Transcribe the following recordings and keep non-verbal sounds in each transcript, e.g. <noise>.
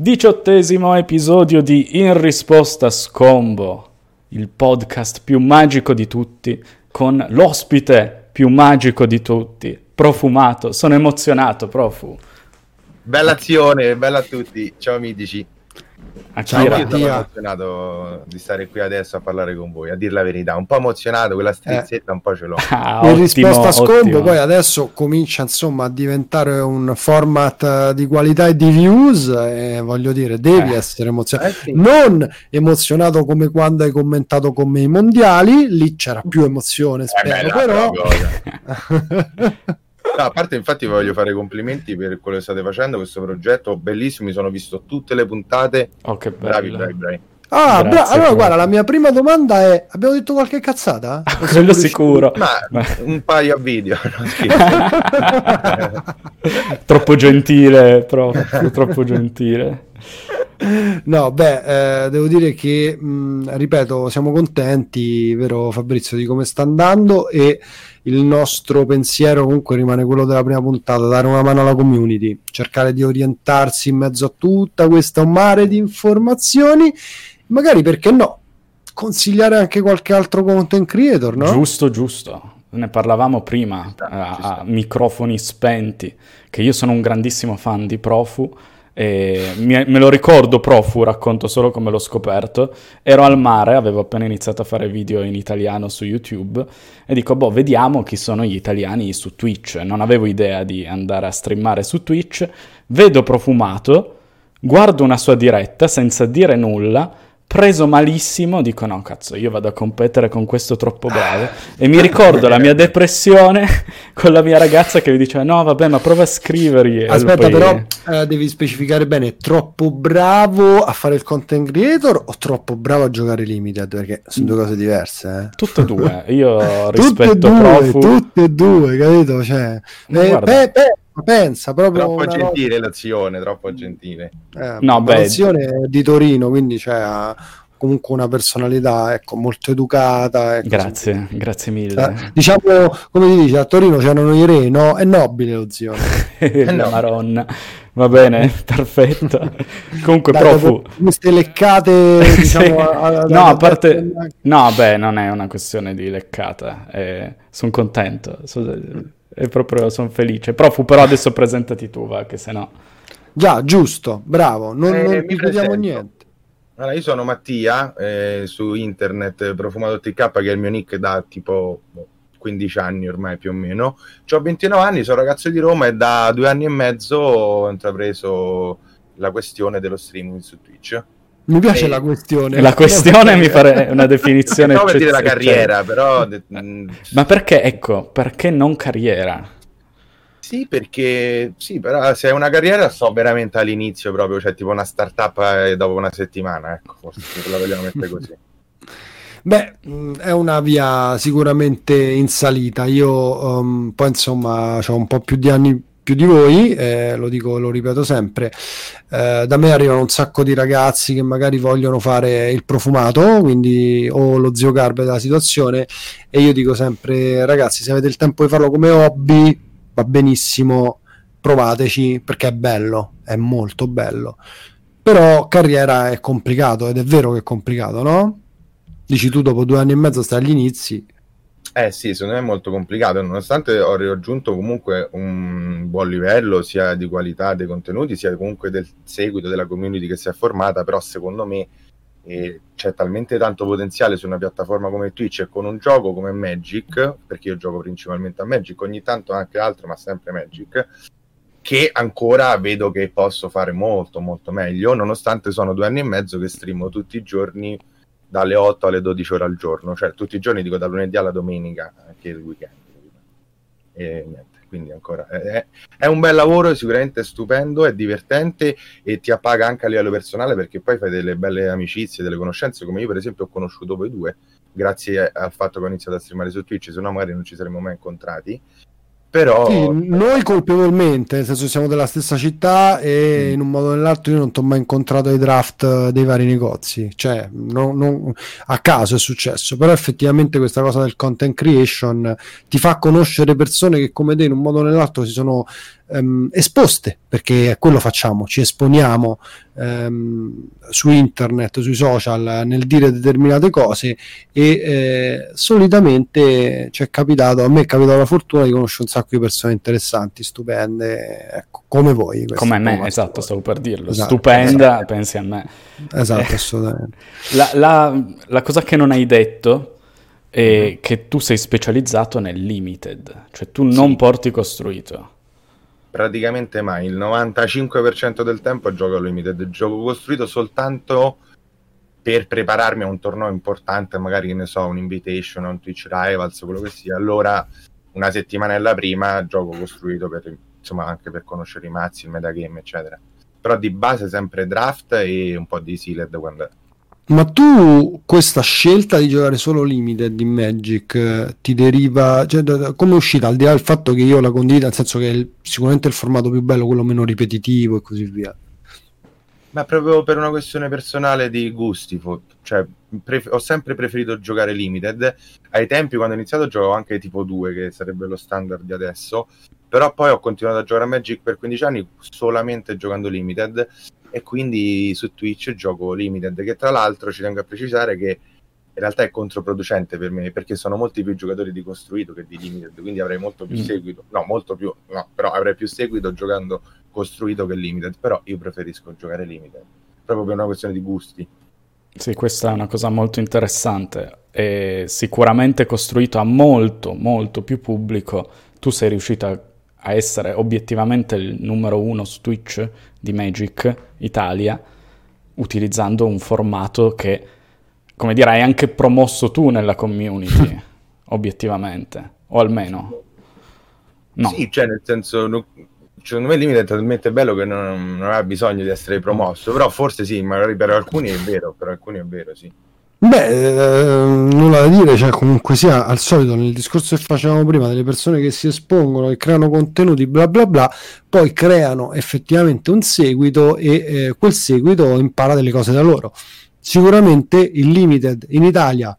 Diciottesimo episodio di In risposta scombo, il podcast più magico di tutti, con l'ospite più magico di tutti, profumato. Sono emozionato, profu. Bella azione, bella a tutti. Ciao Midici. Ciao, sono emozionato di stare qui adesso a parlare con voi, a dire la verità, un po' emozionato, quella strizzetta eh. un po' ce l'ho. <laughs> Ah, in risposta a scombo, poi adesso comincia insomma a diventare un format di qualità e di views e voglio dire, devi eh. essere emozionato. Eh, sì. Non emozionato come quando hai commentato con me i mondiali, lì c'era più emozione, eh, spero, però... <laughs> No, a parte infatti voglio fare complimenti per quello che state facendo, questo progetto bellissimo, mi sono visto tutte le puntate. Oh, che bello. Bravi, bravi, bravi. Ah, bra- allora guarda, la mia prima domanda è: abbiamo detto qualche cazzata? Ah, quello sicuro. <laughs> Ma un paio a video. <laughs> troppo gentile, proprio, troppo gentile. No, beh, eh, devo dire che, mh, ripeto, siamo contenti, vero Fabrizio, di come sta andando e il nostro pensiero comunque rimane quello della prima puntata, dare una mano alla community, cercare di orientarsi in mezzo a tutta questa mare di informazioni, magari perché no, consigliare anche qualche altro content creator, no? Giusto, giusto. Ne parlavamo prima a, a microfoni spenti, che io sono un grandissimo fan di Profu e me lo ricordo profu, racconto solo come l'ho scoperto. Ero al mare, avevo appena iniziato a fare video in italiano su YouTube e dico, boh, vediamo chi sono gli italiani su Twitch. Non avevo idea di andare a streamare su Twitch. Vedo profumato, guardo una sua diretta senza dire nulla preso malissimo, dico no cazzo, io vado a competere con questo troppo bravo <laughs> e mi ricordo la mia depressione <laughs> con la mia ragazza che mi diceva no vabbè ma prova a scrivergli. Aspetta poi... però eh, devi specificare bene, troppo bravo a fare il content creator o troppo bravo a giocare limited perché sono due cose diverse. Eh? Tutte e due, <laughs> io rispetto tutte e due, Profu... Tutte e due, capito? Cioè, eh, beh, beh, pensa proprio troppo gentile roba... l'azione troppo gentile eh, no beh l'azione di Torino quindi c'è cioè, comunque una personalità ecco, molto educata ecco, grazie così. grazie mille eh, diciamo come ti dice a Torino c'erano i re no? è nobile lo zio <laughs> eh no. maronna va bene <laughs> perfetto comunque Dai, profu <laughs> queste leccate diciamo, sì. a, a, no a parte no beh non è una questione di leccata eh, sono contento so, e proprio sono felice. Profu, però adesso presentati tu, va, che se no... Già, giusto, bravo, non, eh, non ti chiediamo niente. Allora, io sono Mattia, eh, su internet Profumato TK, che è il mio nick da tipo 15 anni ormai più o meno. Ho 29 anni, sono ragazzo di Roma e da due anni e mezzo ho intrapreso la questione dello streaming su Twitch. Mi piace e... la questione. La <laughs> questione mi pare una definizione. <laughs> non per dire la carriera, però. <laughs> Ma perché, ecco, perché non carriera? Sì, perché sì, però se è una carriera sto veramente all'inizio proprio, cioè tipo una startup eh, dopo una settimana, ecco, forse se la vogliamo mettere così. Beh, è una via sicuramente in salita. Io um, poi insomma ho un po' più di anni più di voi, eh, lo dico, lo ripeto sempre, eh, da me arrivano un sacco di ragazzi che magari vogliono fare il profumato, quindi o lo zio Garbe della situazione, e io dico sempre, ragazzi, se avete il tempo di farlo come hobby, va benissimo, provateci perché è bello, è molto bello. Però carriera è complicato ed è vero che è complicato, no? Dici tu dopo due anni e mezzo stai agli inizi, eh sì, secondo me è molto complicato, nonostante ho raggiunto comunque un buon livello sia di qualità dei contenuti, sia comunque del seguito della community che si è formata, però secondo me eh, c'è talmente tanto potenziale su una piattaforma come Twitch e con un gioco come Magic, perché io gioco principalmente a Magic, ogni tanto anche altro, ma sempre Magic, che ancora vedo che posso fare molto molto meglio, nonostante sono due anni e mezzo che streamo tutti i giorni dalle 8 alle 12 ore al giorno, cioè tutti i giorni, dico da lunedì alla domenica, anche il weekend. E niente, quindi ancora è, è un bel lavoro, sicuramente stupendo, è divertente e ti appaga anche a livello personale perché poi fai delle belle amicizie, delle conoscenze, come io per esempio ho conosciuto voi due, grazie al fatto che ho iniziato a streamare su Twitch, se no magari non ci saremmo mai incontrati però sì, noi colpevolmente nel senso siamo della stessa città e mm. in un modo o nell'altro io non ti ho mai incontrato ai draft dei vari negozi cioè non, non, a caso è successo però effettivamente questa cosa del content creation ti fa conoscere persone che come te in un modo o nell'altro si sono um, esposte perché quello facciamo ci esponiamo ehm, su internet, sui social, nel dire determinate cose e eh, solitamente ci è capitato, a me è capitato la fortuna di conoscere un sacco di persone interessanti, stupende, ecco, come voi. Come me, esatto, stavo per dirlo, esatto, stupenda, esatto. pensi a me. Esatto, eh, assolutamente. La, la, la cosa che non hai detto è mm. che tu sei specializzato nel limited, cioè tu non porti costruito. Praticamente mai, il 95% del tempo gioco a limited, gioco costruito soltanto per prepararmi a un torneo importante, magari che ne so, un invitation, un Twitch Rivals, quello che sia, allora una settimanella prima gioco costruito per, insomma, anche per conoscere i mazzi, il metagame, eccetera. Però di base sempre draft e un po' di sealed quando. Ma tu questa scelta di giocare solo limited in Magic eh, ti deriva, cioè, come è uscita? Al di là del fatto che io la condivido, nel senso che è il, sicuramente il formato più bello, quello meno ripetitivo e così via. Ma proprio per una questione personale di gusti, cioè, pref- ho sempre preferito giocare limited. Ai tempi, quando ho iniziato, giocavo anche tipo 2, che sarebbe lo standard di adesso. Però poi ho continuato a giocare a Magic per 15 anni solamente giocando limited e quindi su Twitch gioco Limited, che tra l'altro ci tengo a precisare che in realtà è controproducente per me perché sono molti più giocatori di costruito che di limited quindi avrei molto più mm. seguito no molto più no però avrei più seguito giocando costruito che limited però io preferisco giocare limited proprio per una questione di gusti sì questa è una cosa molto interessante e sicuramente costruito a molto molto più pubblico tu sei riuscito a a essere obiettivamente il numero uno su Twitch di Magic Italia, utilizzando un formato che, come dire, hai anche promosso tu nella community, <laughs> obiettivamente, o almeno. No. Sì, cioè nel senso, secondo me il limite è talmente bello che non, non ha bisogno di essere promosso, però forse sì, magari per alcuni è vero, per alcuni è vero, sì. Beh, eh, nulla da dire, cioè comunque sia al solito nel discorso che facevamo prima delle persone che si espongono, che creano contenuti, bla bla bla, poi creano effettivamente un seguito e eh, quel seguito impara delle cose da loro. Sicuramente il limited in Italia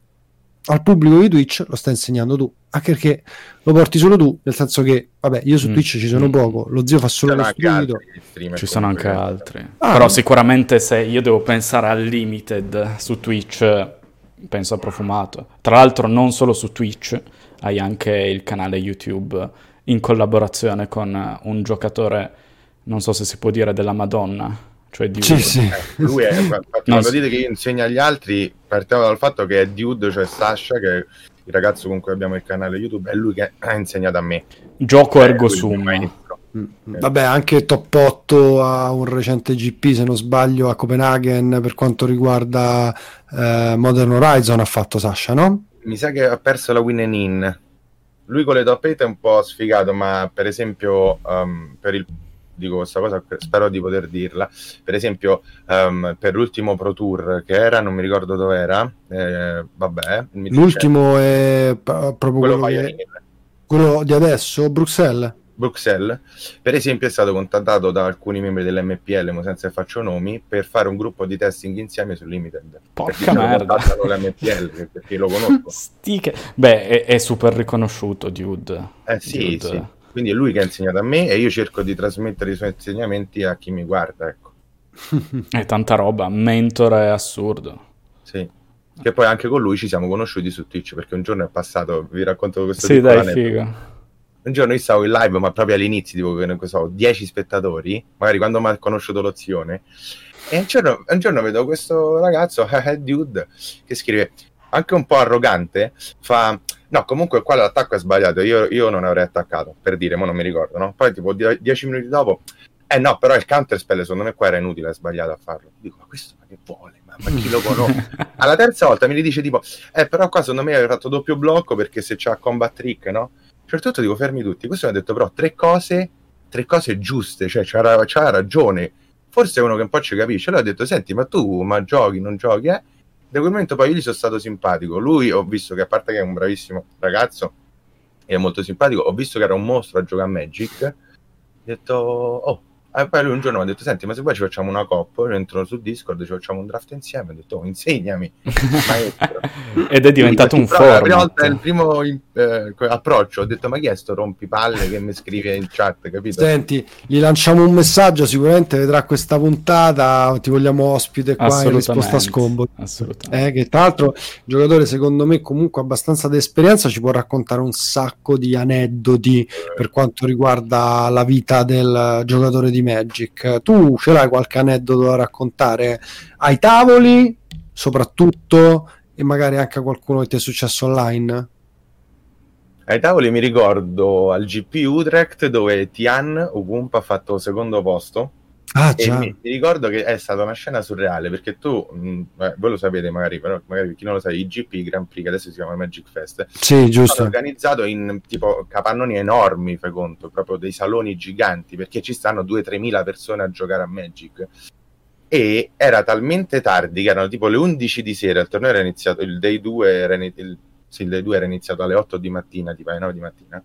al pubblico di Twitch lo stai insegnando tu, anche perché lo porti solo tu, nel senso che, vabbè, io su mm. Twitch ci sono mm. poco, lo zio fa solo lo stupido. Ci sono anche altri. Ah, Però sicuramente se io devo pensare al limited su Twitch, penso a Profumato. Tra l'altro non solo su Twitch, hai anche il canale YouTube in collaborazione con un giocatore, non so se si può dire, della Madonna cioè Dude. Sì, sì. Eh, lui è, quando so. dite che io insegno agli altri, partiamo dal fatto che è Dude, cioè Sasha, che è il ragazzo con cui abbiamo il canale YouTube, è lui che ha insegnato a me. Gioco ergo sum. Mm. Vabbè, anche top 8 a un recente GP, se non sbaglio, a Copenaghen per quanto riguarda eh, Modern Horizon ha fatto Sasha, no? Mi sa che ha perso la win and in. Lui con le top 8 è un po' sfigato, ma per esempio um, per il dico questa cosa, spero di poter dirla. Per esempio, um, per l'ultimo Pro Tour che era, non mi ricordo dove era, eh, vabbè. L'ultimo è proprio quello, quello, che... quello di adesso, Bruxelles. Bruxelles, per esempio, è stato contattato da alcuni membri dell'MPL, ma senza che faccio nomi, per fare un gruppo di testing insieme su Limited. Porca merda! l'MPL, perché lo conosco. <laughs> Stiche. Beh, è, è, super riconosciuto, Dude. Eh sì, Dude. sì. Quindi è lui che ha insegnato a me e io cerco di trasmettere i suoi insegnamenti a chi mi guarda, ecco. <laughs> è tanta roba, mentore è assurdo. Sì. Che poi anche con lui ci siamo conosciuti su Twitch perché un giorno è passato, vi racconto questo Sì, dai, figo. Un giorno io stavo in live, ma proprio all'inizio, tipo che ne so, 10 spettatori, magari quando mi ha conosciuto l'opzione. E un giorno, un giorno vedo questo ragazzo, <laughs> dude, che scrive anche un po' arrogante, fa No, comunque qua l'attacco è sbagliato, io, io non avrei attaccato, per dire, ma non mi ricordo, no? Poi tipo die- dieci minuti dopo, eh no, però il counter spell secondo me qua era inutile, è sbagliato a farlo. Dico, ma questo ma che vuole? Ma, ma chi lo conosce? <laughs> Alla terza volta mi dice tipo, eh però qua secondo me hai fatto doppio blocco perché se c'ha combat trick, no? Certo tutto dico, fermi tutti. Questo mi ha detto però tre cose, tre cose giuste, cioè c'ha, c'ha ragione. Forse uno che un po' ci capisce. Allora ha detto, senti, ma tu ma giochi, non giochi, eh? Da quel momento poi io gli sono stato simpatico. Lui ho visto che a parte che è un bravissimo ragazzo e è molto simpatico, ho visto che era un mostro a giocare a Magic. Ho detto, oh, E poi lui un giorno mi ha detto: Senti, ma se poi ci facciamo una coppa, io entro su Discord, ci facciamo un draft insieme. Ho detto: oh, insegnami, <laughs> maestro. Ed è diventato un format. La prima volta il primo eh, approccio, ho detto: Ma chi è sto rompipalle che mi scrive in chat? Capito? Senti, gli lanciamo un messaggio. Sicuramente vedrà questa puntata. Ti vogliamo ospite qua in risposta a scombo. Assolutamente. Eh, che tra l'altro, giocatore, secondo me, comunque abbastanza di esperienza, ci può raccontare un sacco di aneddoti eh. per quanto riguarda la vita del giocatore di di Magic. Tu ce l'hai qualche aneddoto da raccontare ai tavoli, soprattutto, e magari anche a qualcuno che ti è successo online? Ai tavoli mi ricordo al GP Utrecht dove Tian Ugumpa ha fatto secondo posto Ah, già. Mi, mi, ricordo che è stata una scena surreale perché tu, mh, eh, voi lo sapete magari, però magari chi non lo sa, i GP Grand Prix, che adesso si chiama Magic Fest, sì, giusto. organizzato in tipo capannoni enormi, fai conto, proprio dei saloni giganti perché ci stanno 2-3 mila persone a giocare a Magic. E era talmente tardi che erano tipo le 11 di sera, il torneo era iniziato, il day 2 era, il, sì, il day 2 era iniziato alle 8 di mattina, tipo alle 9 di mattina.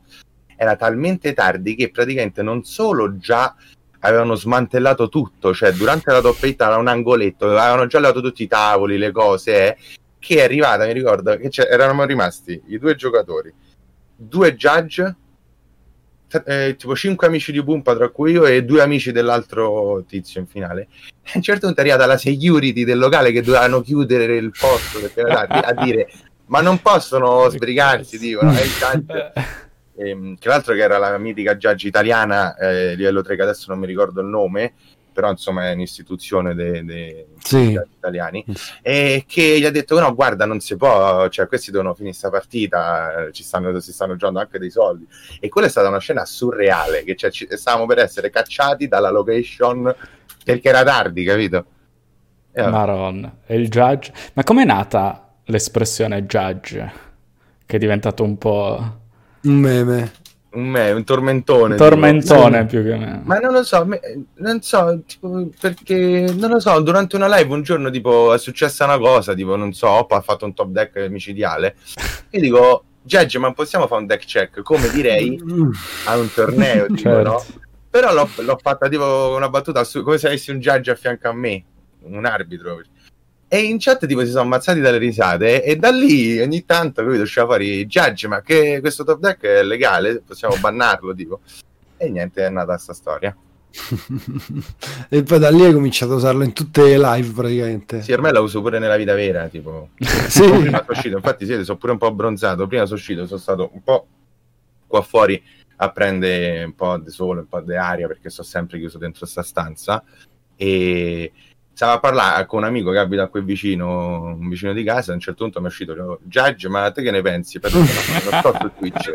Era talmente tardi che praticamente non solo già avevano smantellato tutto, cioè durante la doppietta era un angoletto, avevano già levato tutti i tavoli, le cose, eh, che è arrivata, mi ricordo, che erano rimasti i due giocatori, due judge, eh, tipo cinque amici di Pumpa, tra cui io e due amici dell'altro tizio in finale. <laughs> A un certo punto è arrivata la security del locale che dovevano chiudere il posto perché a dire ma non possono <laughs> sbrigarsi, dicono, e il judge <laughs> ehm, che l'altro che era la mitica judge italiana, eh, livello 3, che adesso non mi ricordo il nome, però insomma è un'istituzione dei de, sì. italiani, e che gli ha detto no guarda non si può, cioè questi devono finire questa partita, ci stanno, si stanno giocando anche dei soldi. E quella è stata una scena surreale, che cioè, ci, stavamo per essere cacciati dalla location perché era tardi, capito? Eh, Maron, e il judge... Ma com'è nata l'espressione judge? Che è diventato un po' Un meme. Un meme, un tormentone. Un tormentone più che meme. Ma non lo so, me, non so, tipo, perché non lo so, durante una live un giorno tipo è successa una cosa, tipo non so, Oppa ha fatto un top deck micidiale. Io dico, Judge, ma possiamo fare un deck check? Come direi a un torneo, tipo, certo. no? Però l'ho, l'ho, fatta tipo una battuta su, come se avessi un judge a fianco a me, un arbitro. E in chat tipo si sono ammazzati dalle risate e da lì ogni tanto capito, usciva fuori Judge, ma che questo top deck è legale, possiamo bannarlo tipo. E niente, è nata questa storia. <laughs> e poi da lì hai cominciato a usarlo in tutte le live praticamente. Sì, ormai la uso pure nella vita vera, tipo. <laughs> sì. Prima sono uscito, infatti siete, sono pure un po' abbronzato, prima sono uscito, sono stato un po' qua fuori a prendere un po' di sole, un po' di aria perché sto sempre chiuso dentro questa stanza e stava a parlare con un amico che abita qui vicino, un vicino di casa, a un certo punto mi è uscito, dico, Judge, ma te che ne pensi? Per non sto su Twitch.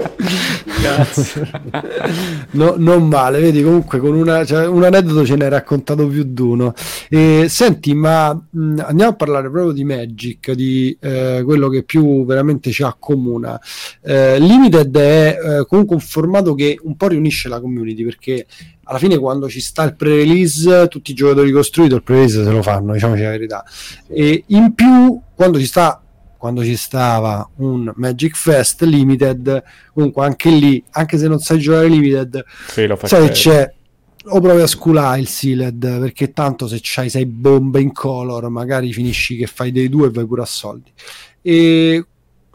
no, non male, vedi, comunque con una, cioè, un aneddoto ce ne hai raccontato più di uno. E, senti, ma mh, andiamo a parlare proprio di Magic, di eh, quello che più veramente ci accomuna. Eh, Limited è eh, comunque un formato che un po' riunisce la community, perché alla fine quando ci sta il pre-release tutti i giocatori costruiti il pre-release se lo fanno diciamoci la verità. E in più quando ci sta quando ci stava un Magic Fest Limited comunque anche lì anche se non sai giocare Limited sì, sai che c'è o provi a sculare il Sealed perché tanto se c'hai sei bombe in color magari finisci che fai dei due e vai pure a soldi. E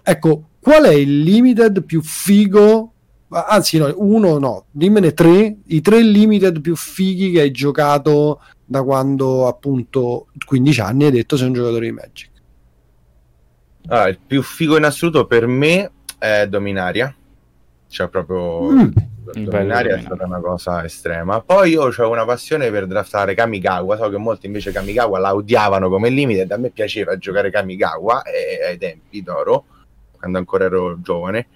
ecco qual è il limited più figo anzi no, uno no, dimmene tre, i tre limited più fighi che hai giocato da quando appunto 15 anni hai detto sei un giocatore di Magic. Ah, il più figo in assoluto per me è Dominaria, cioè proprio mm. Dominaria è stata una cosa estrema. Poi io ho una passione per draftare Kamigawa, so che molti invece Kamigawa la odiavano come limited, a me piaceva giocare Kamigawa eh, ai tempi d'oro, quando ancora ero giovane.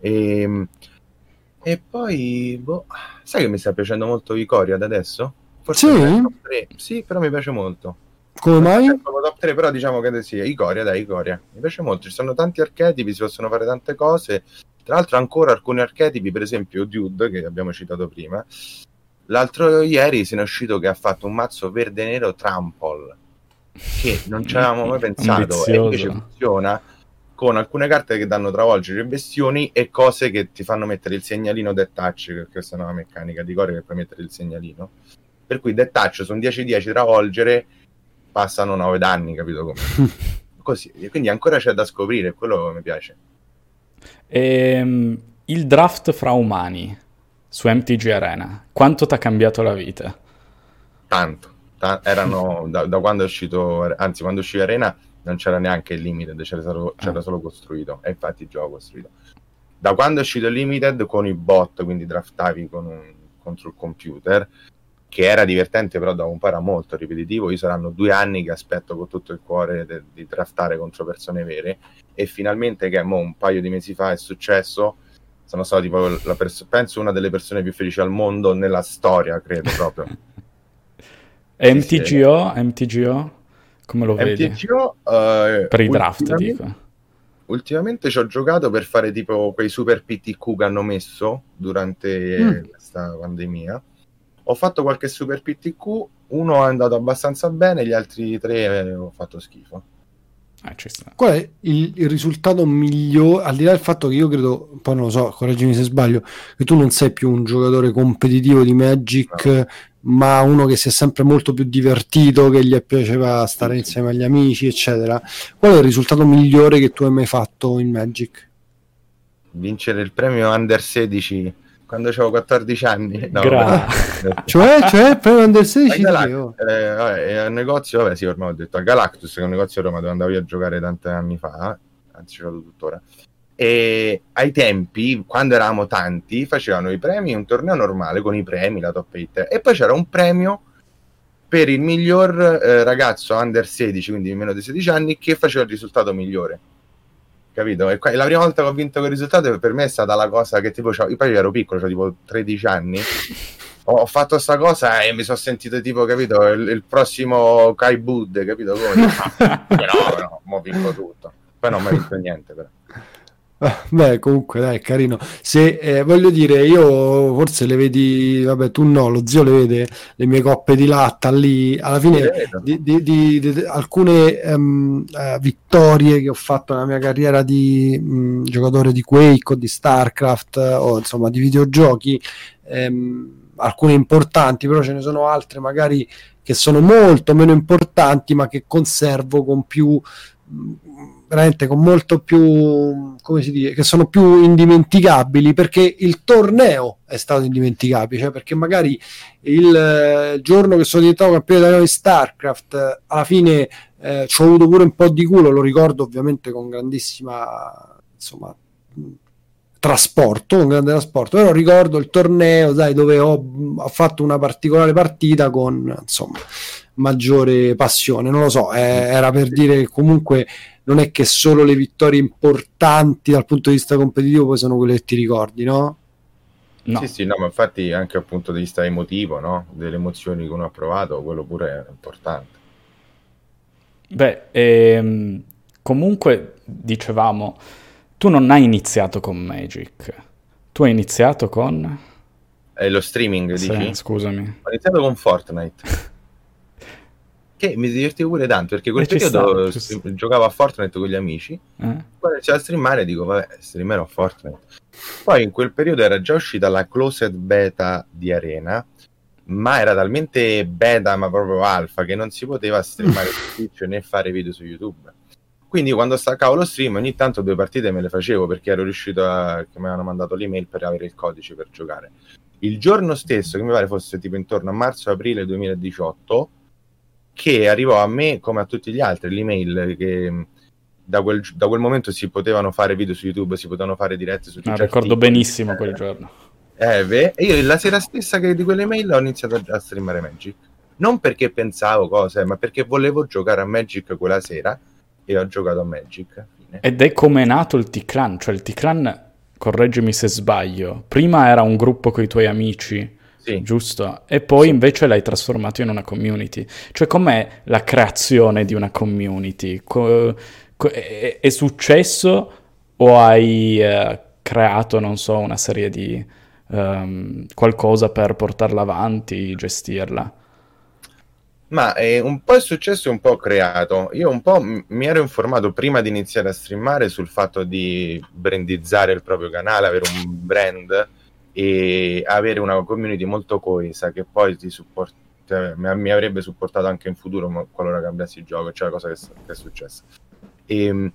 E, ehm, e poi, boh, sai che mi sta piacendo molto Vicoria da adesso? Forse sì? sì, però mi piace molto. Come mai? Top 3, però diciamo che sì, Icoria, dai, Icoria. Mi piace molto, ci sono tanti archetipi, si possono fare tante cose. Tra l'altro ancora alcuni archetipi, per esempio Dude, che abbiamo citato prima. L'altro ieri se ne è uscito che ha fatto un mazzo verde-nero Trample, che non ci avevamo mai <laughs> pensato, e invece funziona con alcune carte che danno travolgere bestioni e cose che ti fanno mettere il segnalino dead touch, perché questa è una meccanica di core che puoi mettere il segnalino. Per cui su un 10-10 travolgere passano 9 danni, capito come? <laughs> Così, quindi ancora c'è da scoprire, quello mi piace. Ehm, il draft fra umani su MTG Arena, quanto ti ha cambiato la vita? Tanto, ta- erano <laughs> da, da, quando è uscito, anzi quando uscì Arena non c'era neanche il limited, c'era solo, c'era ah. solo costruito, e infatti il gioco costruito. Da quando è uscito il limited con i bot, quindi draftavi con un, contro il computer, che era divertente, però dopo un po' era molto ripetitivo. Io saranno due anni che aspetto con tutto il cuore de- di draftare contro persone vere. E finalmente, che mo, un paio di mesi fa è successo, sono stato tipo la pers- penso una delle persone più felici al mondo nella storia, credo proprio. <laughs> MTGO, MTGO, come lo vedi? MTGO, uh, per i draft, dico. Ultimamente ci ho giocato per fare tipo quei super PTQ che hanno messo durante mm. questa pandemia ho fatto qualche super PTQ, uno è andato abbastanza bene, gli altri tre eh, ho fatto schifo. Eh, Qual è il, il, risultato migliore? Al di là del fatto che io credo, poi non lo so, correggimi se sbaglio, che tu non sei più un giocatore competitivo di Magic, no. Ma uno che si è sempre molto più divertito, che gli piaceva stare insieme agli amici, eccetera. Qual è il risultato migliore che tu hai mai fatto in Magic? Vincere il premio Under 16 quando avevo 14 anni. <laughs> No, Gra- <laughs> cioè, cioè, per under 16 Galact- eh, vabbè, al negozio, vabbè, sì, ormai ho detto a Galactus, che è un negozio a Roma dove andavo io a giocare tanti anni fa, anzi ce l'ho tuttora. E ai tempi, quando eravamo tanti, facevano i premi, un torneo normale con i premi, la top 8, e poi c'era un premio per il miglior eh, ragazzo under 16, quindi meno di 16 anni, che faceva il risultato migliore capito? E qua, la prima volta che ho vinto quel risultato per me è stata la cosa che tipo, io poi ero piccolo, cioè tipo 13 anni, <laughs> ho fatto questa cosa e mi sono sentito tipo, capito, il, il prossimo Kai Bud, capito? Come? <laughs> no, no, mo vinco tutto. Poi non mi ha vinto niente però. <laughs> Beh, comunque, dai, carino. Se eh, voglio dire, io forse le vedi, vabbè, tu no, lo zio le vede le mie coppe di latta lì. Alla fine, di, di, di, di alcune um, uh, vittorie che ho fatto nella mia carriera di um, giocatore di Quake o di StarCraft o insomma di videogiochi, um, alcune importanti, però ce ne sono altre magari che sono molto meno importanti, ma che conservo con più veramente con molto più come si dice che sono più indimenticabili perché il torneo è stato indimenticabile cioè perché magari il eh, giorno che sono diventato campione italiano di Starcraft alla fine eh, ci ho avuto pure un po' di culo lo ricordo ovviamente con grandissima insomma trasporto, un grande trasporto, però ricordo il torneo, sai, dove ho, ho fatto una particolare partita con, insomma, maggiore passione, non lo so, eh, era per dire che comunque non è che solo le vittorie importanti dal punto di vista competitivo poi sono quelle che ti ricordi, no? No. Sì, sì, no, ma infatti anche dal punto di vista emotivo, no? Delle emozioni che uno ha provato, quello pure è importante. Beh, ehm, comunque dicevamo, tu non hai iniziato con Magic, tu hai iniziato con... È lo streaming, sì, dici? scusami. Ho iniziato con Fortnite. <laughs> che mi divertivo pure tanto perché quel eh, periodo sta, giocavo a Fortnite con gli amici. Eh? poi iniziavo a streamare e dico vabbè streamerò Fortnite. Poi in quel periodo era già uscita la closed beta di Arena ma era talmente beta ma proprio alfa che non si poteva streamare <laughs> su Twitch né fare video su YouTube. Quindi quando staccavo lo stream ogni tanto due partite me le facevo perché ero riuscito a che mi avevano mandato l'email per avere il codice per giocare. Il giorno stesso che mi pare fosse tipo intorno a marzo-aprile 2018 che arrivò a me come a tutti gli altri l'email che da quel, da quel momento si potevano fare video su YouTube, si potevano fare dirette su Twitch. Ah, ricordo benissimo quel giorno. Eh, beh, e io la sera stessa che di quelle mail ho iniziato a, a streamare Magic. Non perché pensavo cose, ma perché volevo giocare a Magic quella sera e ho giocato a Magic. Fine. Ed è come è nato il T-Clan, cioè il T-Clan, correggimi se sbaglio, prima era un gruppo con i tuoi amici sì. giusto? E poi sì. invece l'hai trasformato in una community. Cioè, com'è la creazione di una community? Co- co- è-, è, successo o hai uh, creato, non so, una serie di um, qualcosa per portarla avanti, gestirla? Ma eh, un po' è successo e un po' creato. Io un po' m- mi ero informato prima di iniziare a streamare sul fatto di brandizzare il proprio canale, avere un brand e avere una community molto coesa che poi ti, support- cioè, mi, mi, avrebbe supportato anche in futuro qualora cambiassi il gioco, cioè la cosa che, che è successa. E, ehm,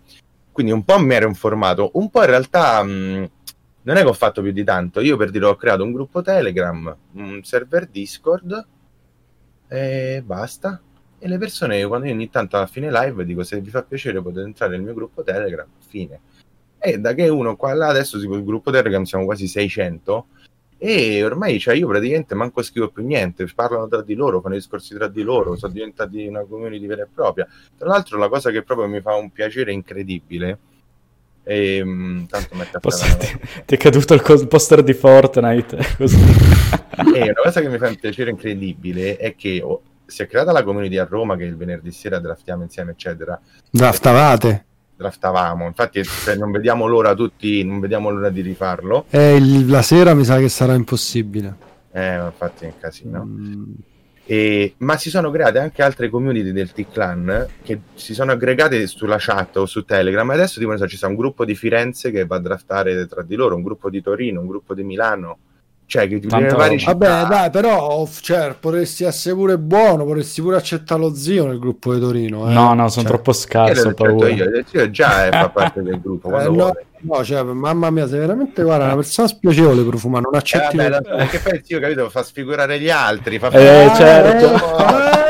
quindi un po' mi ero informato, un po' in realtà mh, non è che ho fatto più di tanto. Io per dire ho creato un gruppo Telegram, un server Discord e basta. E le persone, quando io ogni tanto alla fine live dico se vi fa piacere potete entrare nel mio gruppo Telegram, fine. E da che uno qua là adesso tipo, il gruppo Telegram siamo quasi 600 e ormai cioè, io praticamente manco scrivo più niente, parlano tra di loro, fanno discorsi tra di loro, sono diventati una community vera e propria. Tra l'altro la cosa che proprio mi fa un piacere incredibile e, um, tanto Posso, ti, ti, è caduto il, cos- poster di Fortnite <laughs> così. e una cosa che mi fa un piacere incredibile è che oh, si è creata la community a Roma che il venerdì sera draftiamo insieme eccetera draftavate draftavamo. Infatti, cioè, non vediamo l'ora tutti, non vediamo l'ora di rifarlo. Eh, il, la sera mi sa che sarà impossibile. Eh, infatti è un casino. Mm. E, ma si sono create anche altre community del T-Clan che si sono aggregate sulla chat o su Telegram. Adesso tipo, so, ci sta un gruppo di Firenze che va a draftare tra di loro, un gruppo di Torino, un gruppo di Milano cioè, che varie Vabbè, dai, però cioè, potresti essere pure buono, potresti pure accettare lo zio nel gruppo di Torino. Eh? No, no, sono cioè... troppo scarso. Ho paura. Io, il zio già fa <laughs> parte del gruppo. Eh, no, No, cioè, mamma mia, sei veramente guarda, una persona spiacevole profuma, non accetti... Eh, vabbè, perché poi io capito, fa sfigurare gli altri, fa... Eh, certo.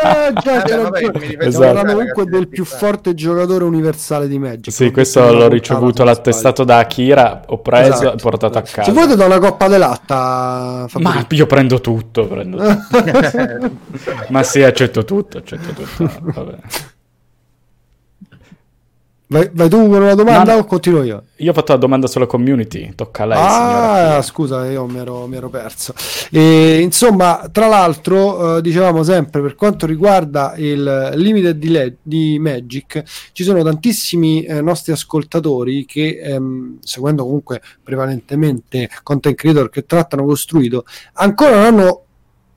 Eh, già, eh, vabbè, esatto. comunque del più forte giocatore universale di Magic. Sì, questo l'ho ricevuto l'attestato da Akira, ho preso esatto. e portato a casa. Se vuoi ti do una coppa di latta. Ma io prendo tutto, prendo tutto. <laughs> Ma sì, accetto tutto, accetto tutto. Vabbè. Vai, vai, tu con una domanda no, o continuo io? Io ho fatto la domanda sulla community, tocca a lei. Ah, scusa, io mi ero, mi ero perso. E, insomma, tra l'altro, eh, dicevamo sempre per quanto riguarda il limited di, le- di Magic, ci sono tantissimi eh, nostri ascoltatori che, ehm, seguendo comunque prevalentemente content creator che trattano costruito, ancora non hanno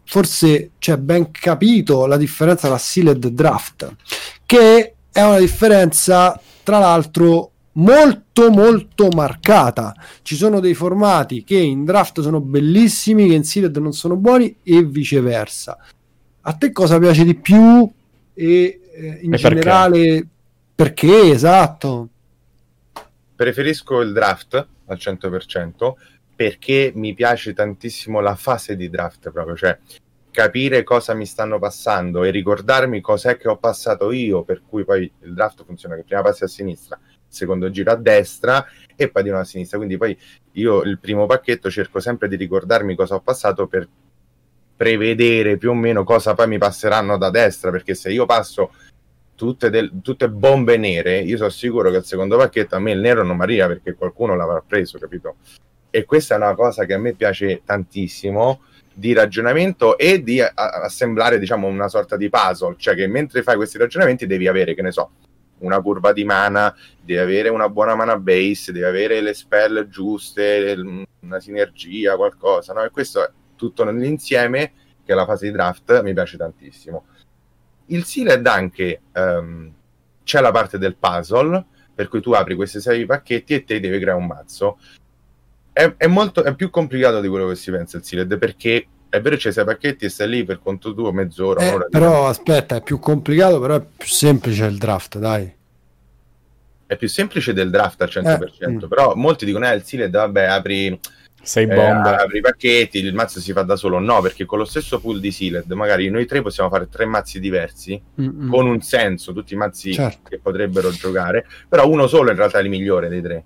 forse cioè, ben capito la differenza tra sealed draft, che è una differenza tra l'altro molto molto marcata. Ci sono dei formati che in draft sono bellissimi, che in sealed non sono buoni e viceversa. A te cosa piace di più e eh, in e generale perché? perché? Esatto. Preferisco il draft al 100% perché mi piace tantissimo la fase di draft proprio, cioè capire cosa mi stanno passando e ricordarmi cos'è che ho passato io, per cui poi il draft funziona che prima passi a sinistra, secondo giro a destra e poi di nuovo a sinistra. Quindi poi io il primo pacchetto cerco sempre di ricordarmi cosa ho passato per prevedere più o meno cosa poi mi passeranno da destra, perché se io passo tutte, del, tutte bombe nere, io sono sicuro che il secondo pacchetto a me il nero non arriva perché qualcuno l'avrà preso, capito? E questa è una cosa che a me piace tantissimo di ragionamento e di a- assemblare, diciamo, una sorta di puzzle, cioè che mentre fai questi ragionamenti devi avere, che ne so, una curva di mana, devi avere una buona mana base, devi avere le spell giuste, una sinergia, qualcosa, no? E questo è tutto nell'insieme che la fase di draft mi piace tantissimo. Il sealed anche um, c'è la parte del puzzle, per cui tu apri questi sei pacchetti e te devi creare un mazzo è, è, molto, è più complicato di quello che si pensa il Sealed perché è vero c'è sei pacchetti e stai lì per conto tuo mezz'ora. Eh, però aspetta, è più complicato, però è più semplice il draft, dai. È più semplice del draft al 100%, eh, mm. però molti dicono, eh, il Sealed, vabbè, apri... Sei bomba. Eh, apri i pacchetti, il mazzo si fa da solo. No, perché con lo stesso pool di Sealed, magari noi tre possiamo fare tre mazzi diversi, Mm-mm. con un senso, tutti i mazzi certo. che potrebbero giocare, però uno solo in realtà è il migliore dei tre.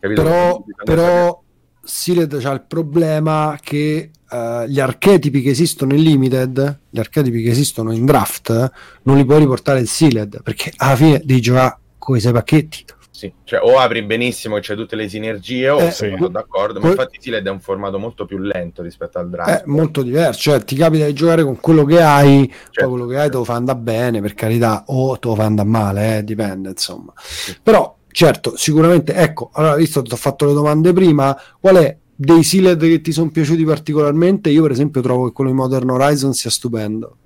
Capito? Però, però Sealed c'ha il problema che uh, gli archetipi che esistono in Limited, gli archetipi che esistono in Draft, non li puoi riportare in Sealed, perché alla fine devi giocare con i sei pacchetti. Sì, cioè o apri benissimo e c'è tutte le sinergie o eh, sì. sono d'accordo, ma infatti Sealed è un formato molto più lento rispetto al draft. È molto diverso, cioè ti capita di giocare con quello che hai, certo, poi quello che hai te lo fa andare bene, per carità, o te lo fa andare male, eh, dipende, insomma. Sì. Però certo, sicuramente, ecco, allora visto che ti ho fatto le domande prima, qual è dei sealed che ti sono piaciuti particolarmente? Io per esempio trovo che quello di Modern Horizon sia stupendo.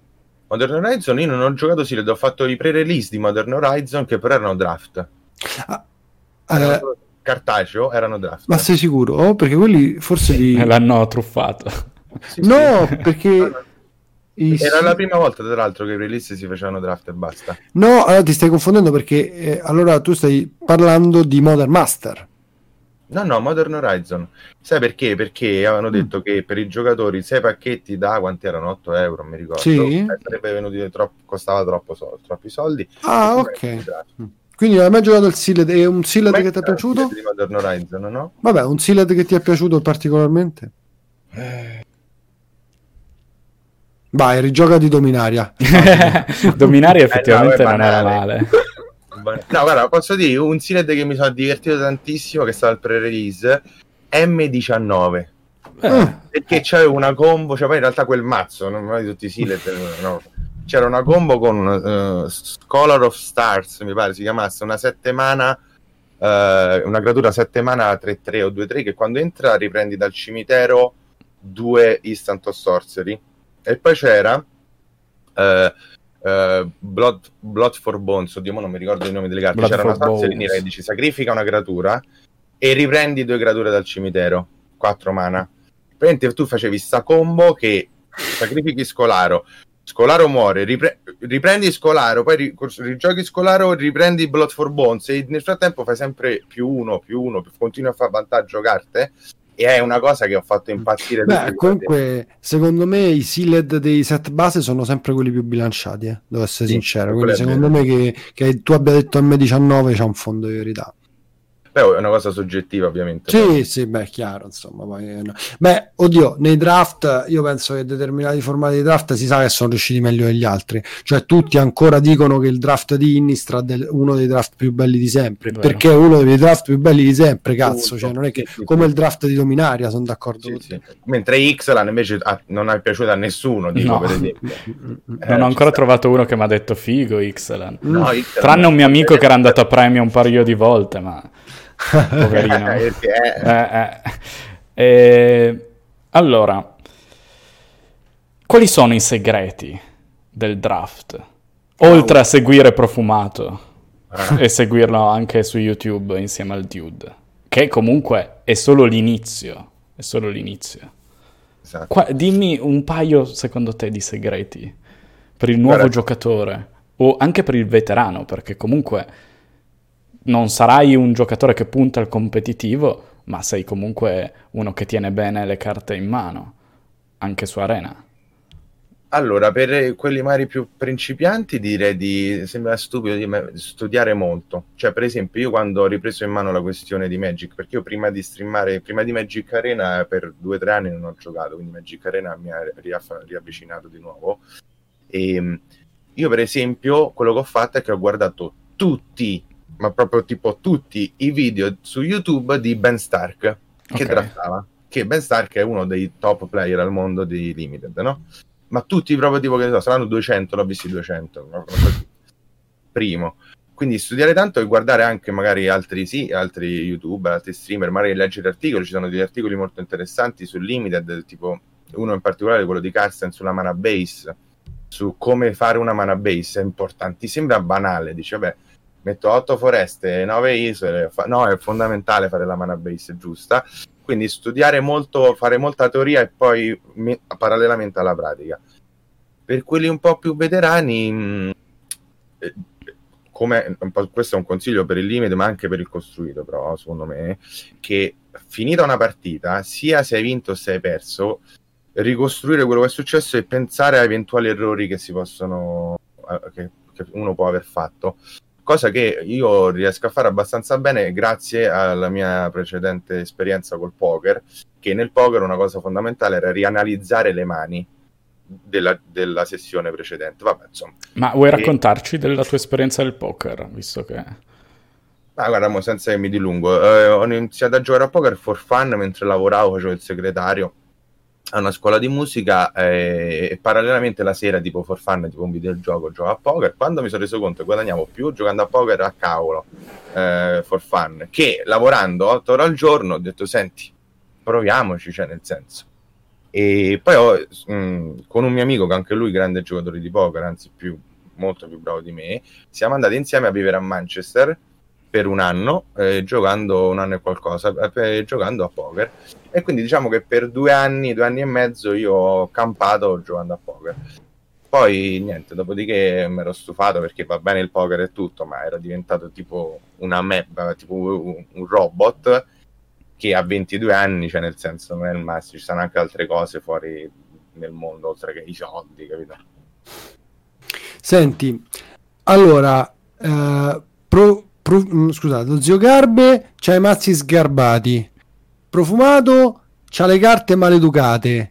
Modern Horizon io non ho giocato sealed, ho fatto i pre-release di Modern Horizon che però erano draft. Ah, erano eh, cartaceo, erano draft. Ma sei sicuro? Oh, perché quelli forse li... L'hanno truffato. Sì, no, sì. perché... I... Era la prima volta, tra l'altro, che i release si facevano draft e basta. No, allora ti stai confondendo perché eh, allora tu stai parlando di Modern Master. No, no, Modern Horizon. Sai perché? Perché avevano mm. detto che per i giocatori sei pacchetti da quanti erano? 8 euro, mi ricordo. Sì. Eh, sarebbe venuti troppo, costava troppo soldi, troppi soldi. Ah, ok. Quindi hai mai giocato il Sealed? È un Sealed che ti è piaciuto? Di Modern Horizon, no? Vabbè, un Sealed che ti è piaciuto particolarmente? Eh. Vai, rigioca di Dominaria. <laughs> Dominaria effettivamente eh, no, non era male. <laughs> No, guarda, posso dire un Sealed che mi sono divertito tantissimo, che è stato il pre-release, M19. Eh. Perché c'è una combo, cioè poi in realtà quel mazzo, non mai tutti i Sealed, <laughs> no. C'era una combo con uh, Scholar of Stars, mi pare si chiamasse, una settimana uh, una creatura 7 mana 3-3 o 2-3 che quando entra riprendi dal cimitero due Instant of Sorcery. E poi c'era uh, uh, Blood, Blood, for Bones, oddio, non mi ricordo i nomi delle carte. Blood c'era una sorcery nera che dice sacrifica una creatura e riprendi due creature dal cimitero, 4 mana. Praticamente tu facevi sta combo che sacrifichi Scolaro, Scolaro muore, ripre- riprendi Scolaro, poi ri- rigiochi Scolaro, riprendi Blood for Bones e nel frattempo fai sempre più uno, più uno, continui a fare vantaggio carte e è una cosa che ho fatto impazzire. Beh, comunque, secondo me i sealed dei set base sono sempre quelli più bilanciati, eh, devo essere sì, sincero. Quindi secondo me che, che, tu abbia detto M19 c'è un fondo di verità. Beh, è una cosa soggettiva, ovviamente. Sì, poi. sì, beh, chiaro, insomma. Poi, eh, no. Beh, oddio, nei draft, io penso che determinati formati di draft si sa che sono riusciti meglio degli altri. Cioè, tutti ancora dicono che il draft di Innistrad è uno dei draft più belli di sempre, Vero. perché è uno dei draft più belli di sempre, cazzo. Cioè, non è che come il draft di Dominaria, sono d'accordo sì, sì. Mentre Xlan invece ah, non è piaciuto a nessuno, dico, no. per esempio. <laughs> non ho ancora trovato uno che mi ha detto figo Xlan. No, Tranne un mio amico che era andato a premio un paio di volte, ma <laughs> poverino. eh, eh. Eh, allora, quali sono i segreti del draft? Oltre a seguire Profumato ah. e seguirlo anche su YouTube insieme al Dude, che comunque è solo l'inizio. È solo l'inizio. Esatto. Qua, dimmi un paio, secondo te, di segreti per il nuovo Guarda. giocatore o anche per il veterano, perché comunque non sarai un giocatore che punta al competitivo, ma sei comunque uno che tiene bene le carte in mano, anche su Arena. Allora, per quelli magari più principianti direi di, sembra stupido di studiare molto. Cioè, per esempio, io quando ho ripreso in mano la questione di Magic, perché io prima di streamare, prima di Magic Arena per due o tre anni non ho giocato, quindi Magic Arena mi ha riavvicinato di nuovo. E ehm, io, per esempio, quello che ho fatto è che ho guardato tutti ma proprio tipo tutti i video su YouTube di Ben Stark che okay. draftava. Che Ben Stark è uno dei top player al mondo di Limited, no? Ma tutti proprio tipo che ne so, saranno 200, l'ho visti 200. Primo. Quindi studiare tanto e guardare anche magari altri, sì, altri YouTube, altri streamer, magari leggere articoli, ci sono degli articoli molto interessanti su Limited, tipo uno in particolare, quello di Carsten sulla mana base, su come fare una mana base, è importantissimo, sembra banale, dice, vabbè, metto 8 foreste e 9 isole, fa- no, è fondamentale fare la mana base giusta, quindi studiare molto, fare molta teoria e poi me- parallelamente alla pratica. Per quelli un po' più veterani, mh, mm, eh, come, questo è un consiglio per il limite, ma anche per il costruito, però secondo me, che finita una partita, sia se hai vinto o se hai perso, ricostruire quello che è successo e pensare a eventuali errori che si possono che, che uno può aver fatto cosa che io riesco a fare abbastanza bene grazie alla mia precedente esperienza col poker, che nel poker una cosa fondamentale era rianalizzare le mani della, della sessione precedente. Vabbè, insomma. Ma vuoi e... raccontarci della tua esperienza del poker, visto che... Ah, guarda, senza che mi dilungo, eh, ho iniziato a giocare a poker for fun mentre lavoravo, facevo il segretario a una scuola di musica eh, e parallelamente la sera tipo for fun, tipo un videogioco, gioco a poker. Quando mi sono reso conto che guadagnavo più giocando a poker a cavolo, eh, for fun, che lavorando 8 ore al giorno ho detto senti, proviamoci, cioè nel senso. E poi ho, mh, mm, con un mio amico che anche lui grande giocatore di poker, anzi più, molto più bravo di me, siamo andati insieme a vivere a Manchester per un anno, eh, giocando un anno e qualcosa, eh, giocando a poker e quindi diciamo che per due anni, due anni e mezzo io ho campato giocando a poker. poi niente, dopodiché mi ero stufato perché va bene il poker e tutto, ma era diventato tipo una map, tipo un robot che a 22 anni, cioè nel senso non è il massimo, ci sono anche altre cose fuori nel mondo oltre che i soldi, capito? Senti, allora, eh, pro, pro, mm, scusate, lo zio Garbe c'ha i mazzi sgarbati, profumato c'ha le carte maleducate.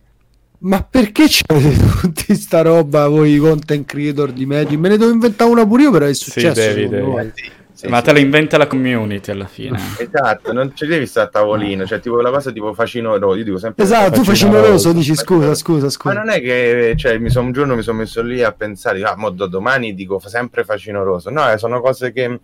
Ma perché c'avete <laughs> tutti sta roba voi content creator di Magic? Me ne devo inventare una pure io per è successo. Sì, devi, devi. Sì, Ma sì. te la inventa la community alla fine. Esatto, non ci devi stare a tavolino, cioè tipo la cosa tipo facinoroso, io dico sempre Esatto, tu facinoroso dici scusa, scusa, scusa. Ma non è che cioè mi son, un giorno mi sono messo lì a pensare, ah, mo domani dico sempre facinoroso. No, eh, sono cose che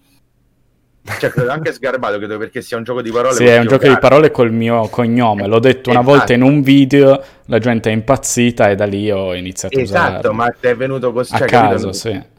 cioè, credo anche sgarbato, credo perché sia un gioco di parole. Sì, è un giocare. gioco di parole col mio cognome. L'ho detto una esatto. volta in un video, la gente è impazzita e da lì ho iniziato esatto, a usare. Esatto, ma ti è venuto così. A cioè, caso, sì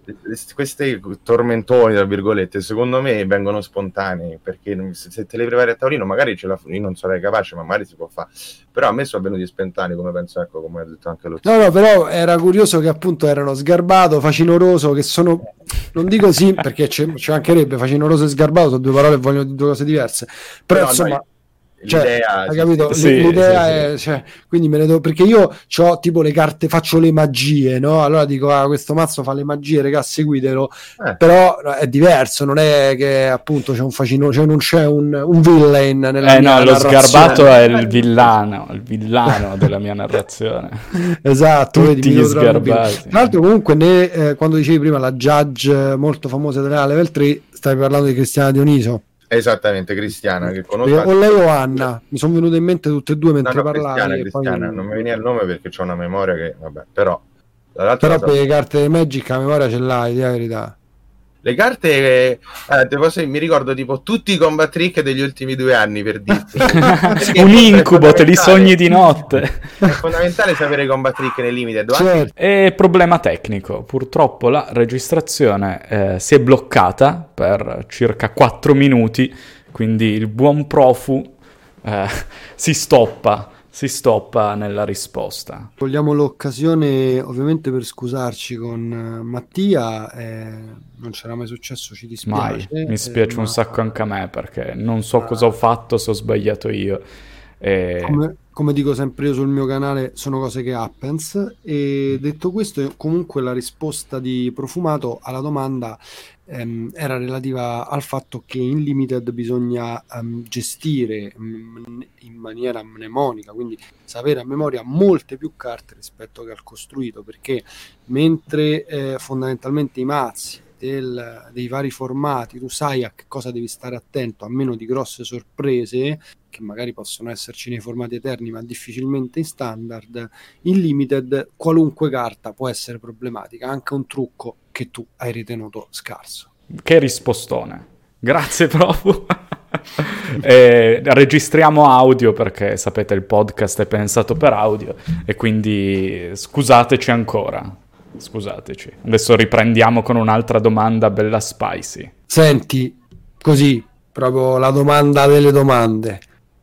questi tormentoni, tra virgolette, secondo me vengono spontanei perché se te le prepari a tavolino, magari ce la io non sarei capace, ma magari si può fare. Però a me sono venuti spontanei, come penso, ecco, come ha detto anche lo No, no, però era curioso che appunto erano sgarbato, facinoroso, che sono non dico sì perché ci mancherebbe facinoroso e sgarbato, sono due parole e vogliono due cose diverse. Però, però insomma. Noi cioè, l'idea, hai capito? Sì, l'idea sì, è, sì. Cioè, quindi me ne do, perché io ho tipo le carte, faccio le magie, no? Allora dico, ah, questo mazzo fa le magie, raga, seguitelo. Eh. Però è diverso, non è che appunto c'è un facino, cioè non c'è un, un villain nella eh, no, lo sgarbato è il villano, il villano della mia narrazione. <laughs> esatto, Tutti vedi, gli sgarbati. Tra l'altro comunque ne, eh, quando dicevi prima la judge molto famosa della level 3, stavi parlando di Cristiana Dioniso. Esattamente, Cristiana, che conosco. O lei o Anna, mi sono venute in mente tutte e due mentre no, no, parlavi. Cristiana, Cristiana, poi... non mi veniva il nome perché ho una memoria che, vabbè, però... Però per le carte Magic la memoria ce l'hai, di la verità. Le carte, eh, posso, mi ricordo tipo tutti i combat trick degli ultimi due anni per dirti. <laughs> un incubo, te li sogni di notte. È fondamentale sapere i combat trick nei limited. Certo. E problema tecnico, purtroppo la registrazione eh, si è bloccata per circa 4 minuti, quindi il buon profu eh, si stoppa si stoppa nella risposta. Vogliamo l'occasione ovviamente per scusarci con eh, Mattia, eh, non c'era mai successo, ci dispiace. Mai, mi spiace eh, un sacco anche a me perché non so cosa ho fatto se ho sbagliato io. E... Come, come, dico sempre io sul mio canale, sono cose che happens. E detto questo, comunque la risposta di Profumato alla domanda ehm, era relativa al fatto che in limited bisogna ehm, gestire mh, in maniera mnemonica, quindi sapere a memoria molte più carte rispetto che al costruito, perché mentre eh, fondamentalmente i mazzi del, dei vari formati, tu sai a che cosa devi stare attento, a meno di grosse sorprese, che magari possono esserci nei formati eterni, ma difficilmente in standard, in limited qualunque carta può essere problematica, anche un trucco che tu hai ritenuto scarso. Che rispostone. Grazie proprio. <laughs> eh, registriamo audio perché sapete il podcast è pensato per audio e quindi scusateci ancora. Scusateci. Adesso riprendiamo con un'altra domanda bella spicy. Senti, così, proprio la domanda delle domande.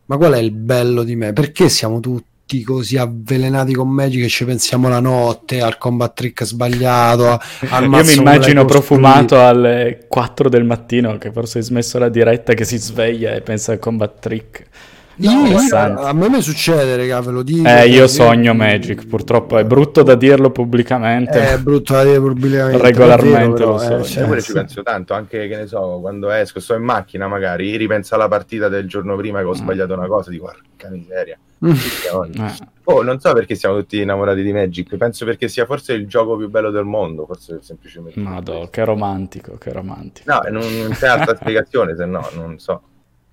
Ma qual è il bello di me? Perché siamo tutti così avvelenati con Magic che ci pensiamo la notte al combat trick sbagliato? Al <laughs> Io mi immagino profumato alle 4 del mattino che forse hai smesso la diretta che si sveglia e pensa al combat trick. No, a me mi succede, raga, ve lo dico. Eh, io sogno Magic, purtroppo è brutto da dirlo pubblicamente. È brutto da dire pubblicamente. Regolarmente vero, lo so. Eh, cioè, io pure ci penso tanto, anche che ne so, quando esco, sto in macchina magari, ripenso alla partita del giorno prima che ho mm. sbagliato una cosa, dico, porca miseria. Mm. eh. Oh, non so perché siamo tutti innamorati di Magic, penso perché sia forse il gioco più bello del mondo, forse semplicemente. Madò, che romantico, che romantico. No, non, non c'è altra spiegazione, se no, non so.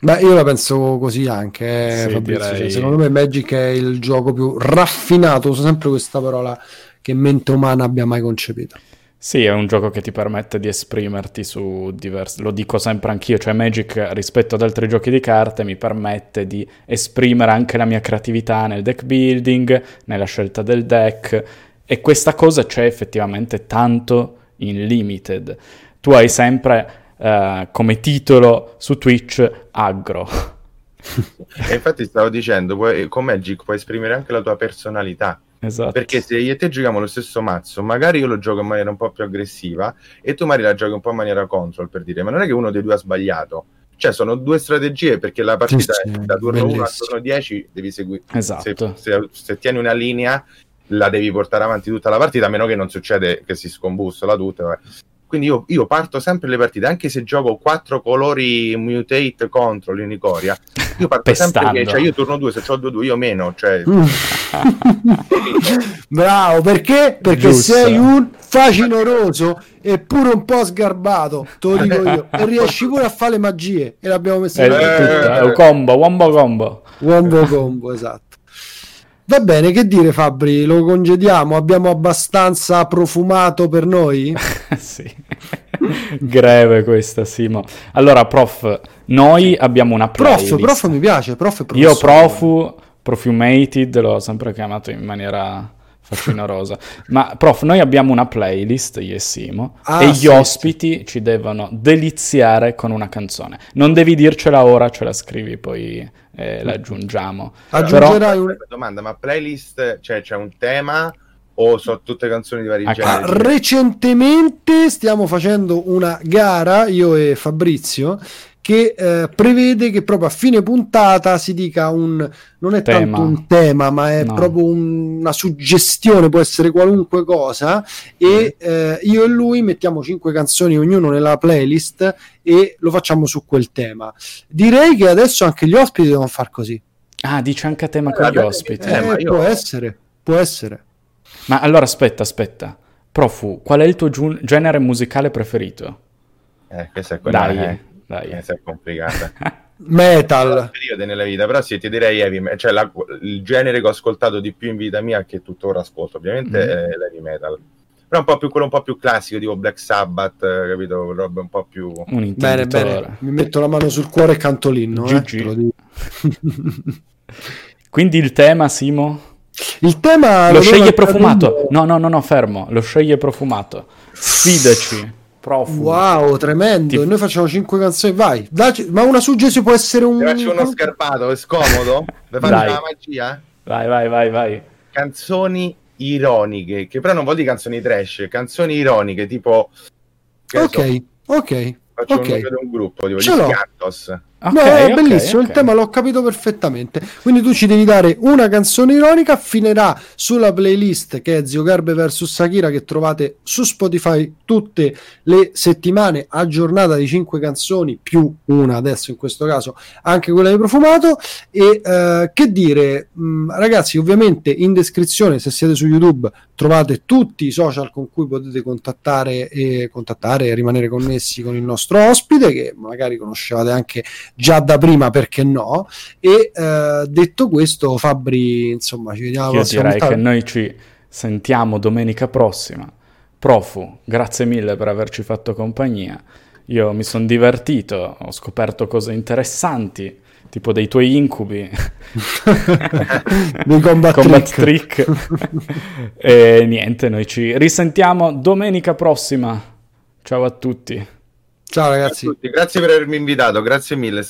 Beh, io la penso così anche, sì, cioè, secondo me Magic è il gioco più raffinato, uso sempre questa parola, che mente umana abbia mai concepito. Sì, è un gioco che ti permette di esprimerti su diversi... Lo dico sempre anch'io, cioè Magic rispetto ad altri giochi di carte mi permette di esprimere anche la mia creatività nel deck building, nella scelta del deck e questa cosa c'è effettivamente tanto in limited. Tu hai sempre eh, come titolo su Twitch aggro. <laughs> e infatti stavo dicendo, puoi, con Magic puoi esprimere anche la tua personalità. Esatto. Perché se io e te giochiamo lo stesso mazzo, magari io lo gioco in maniera un po' più aggressiva e tu magari la giochi un po' in maniera control, per dire, ma non è che uno dei due ha sbagliato. Cioè, sono due strategie perché la partita Sì, è da turno 1 a turno 10 devi seguire. Esatto. Se, se- se tieni una linea, la devi portare avanti tutta la partita, a meno che non succede che si scombussola tutta. Quindi io, io parto sempre le partite, anche se gioco quattro colori mutate contro l'Unicoria, io parto sempre che, cioè io turno 2, se ho 2-2 io meno, cioè. <laughs> Bravo, perché? Perché Giusto. sei un facinoroso e pure un po' sgarbato, te lo dico io. E riesci pure a fare le magie. E l'abbiamo messo È, in Eh, è un combo, wombo combo. Wombo combo, esatto. Va bene, che dire Fabri? Lo congediamo? Abbiamo abbastanza profumato per noi? <laughs> sì. Greve questa, Simo. Allora, prof, noi abbiamo una playlist. Prof, prof mi piace, prof Io profu, profumated, l'ho sempre chiamato in maniera facinorosa. <laughs> Ma prof, noi abbiamo una playlist, io e Simo, Ah, e gli sì, ospiti ci devono deliziare con una canzone. Non devi dircela ora, ce la scrivi, poi eh, la aggiungiamo. Aggiungerai un... domanda, ma playlist, cioè c'è un tema o sono tutte canzoni di vari Ah, generi? Recentemente stiamo facendo una gara, io e Fabrizio, che eh, prevede che proprio a fine puntata si dica un non è Tema. tanto un tema, ma è No. proprio un- una suggestione, può essere qualunque cosa. E eh, io e lui mettiamo cinque canzoni ognuno nella playlist e lo facciamo su quel tema. Direi che adesso anche gli ospiti devono far così. Ah, dice anche a tema con Eh, gli vabbè, ospiti. Eh, Eh, ma io- Può essere, può essere. Ma allora aspetta, aspetta. Profu, qual è il tuo giu- genere musicale preferito? Eh, questa è quella Dai, eh, dai. questa è complicata. <laughs> Metal. periodo nella vita, però sì, ti direi heavy metal, cioè la- il genere che ho ascoltato di più in vita mia, che tuttora ascolto ovviamente, Mm. è l'heavy metal. Però un po' più quello un po' più classico, tipo Black Sabbath, eh, capito? Robe un po' più... Un Bene, bene. Mi metto la mano sul cuore e canto l'inno. eh. <laughs> Quindi il tema, Simo? Il tema Lo sceglie profumato. No, no, no, no, fermo. Lo sceglie profumato. Sfidaci. Profu. Wow, tremendo. Ti- Noi facciamo cinque canzoni. Vai, dacci- ma una suggestione può essere un. Faccio uno scarpato, è scomodo? Per fare la magia? Vai, vai, vai, vai. Canzoni ironiche, che però non vuol dire canzoni trash, canzoni ironiche, tipo... ne so, Ok, ok. faccio ok. un nome di un gruppo, tipo Ce gli l'ho. Schiantos. Ok, no, è bellissimo, ok. il tema l'ho capito perfettamente. Quindi tu ci devi dare una canzone ironica, finirà sulla playlist che è Zio Garbe vs Sakira che trovate su Spotify tutte le settimane aggiornata di 5 canzoni più una adesso in questo caso anche quella di Profumato e eh, che dire mh, ragazzi ovviamente in descrizione se siete su YouTube trovate tutti i social con cui potete contattare e contattare e rimanere connessi con il nostro ospite che magari conoscevate anche già da prima perché no e eh, detto questo Fabri insomma ci vediamo Io direi puntata. che noi ci sentiamo domenica prossima. Profu, grazie mille per averci fatto compagnia. Io mi sono divertito, ho scoperto cose interessanti, tipo dei tuoi incubi, Dei combat, combat trick. trick. <laughs> e niente, noi ci risentiamo domenica prossima. Ciao a tutti. Ciao ragazzi tutti. Grazie per avermi invitato, grazie mille,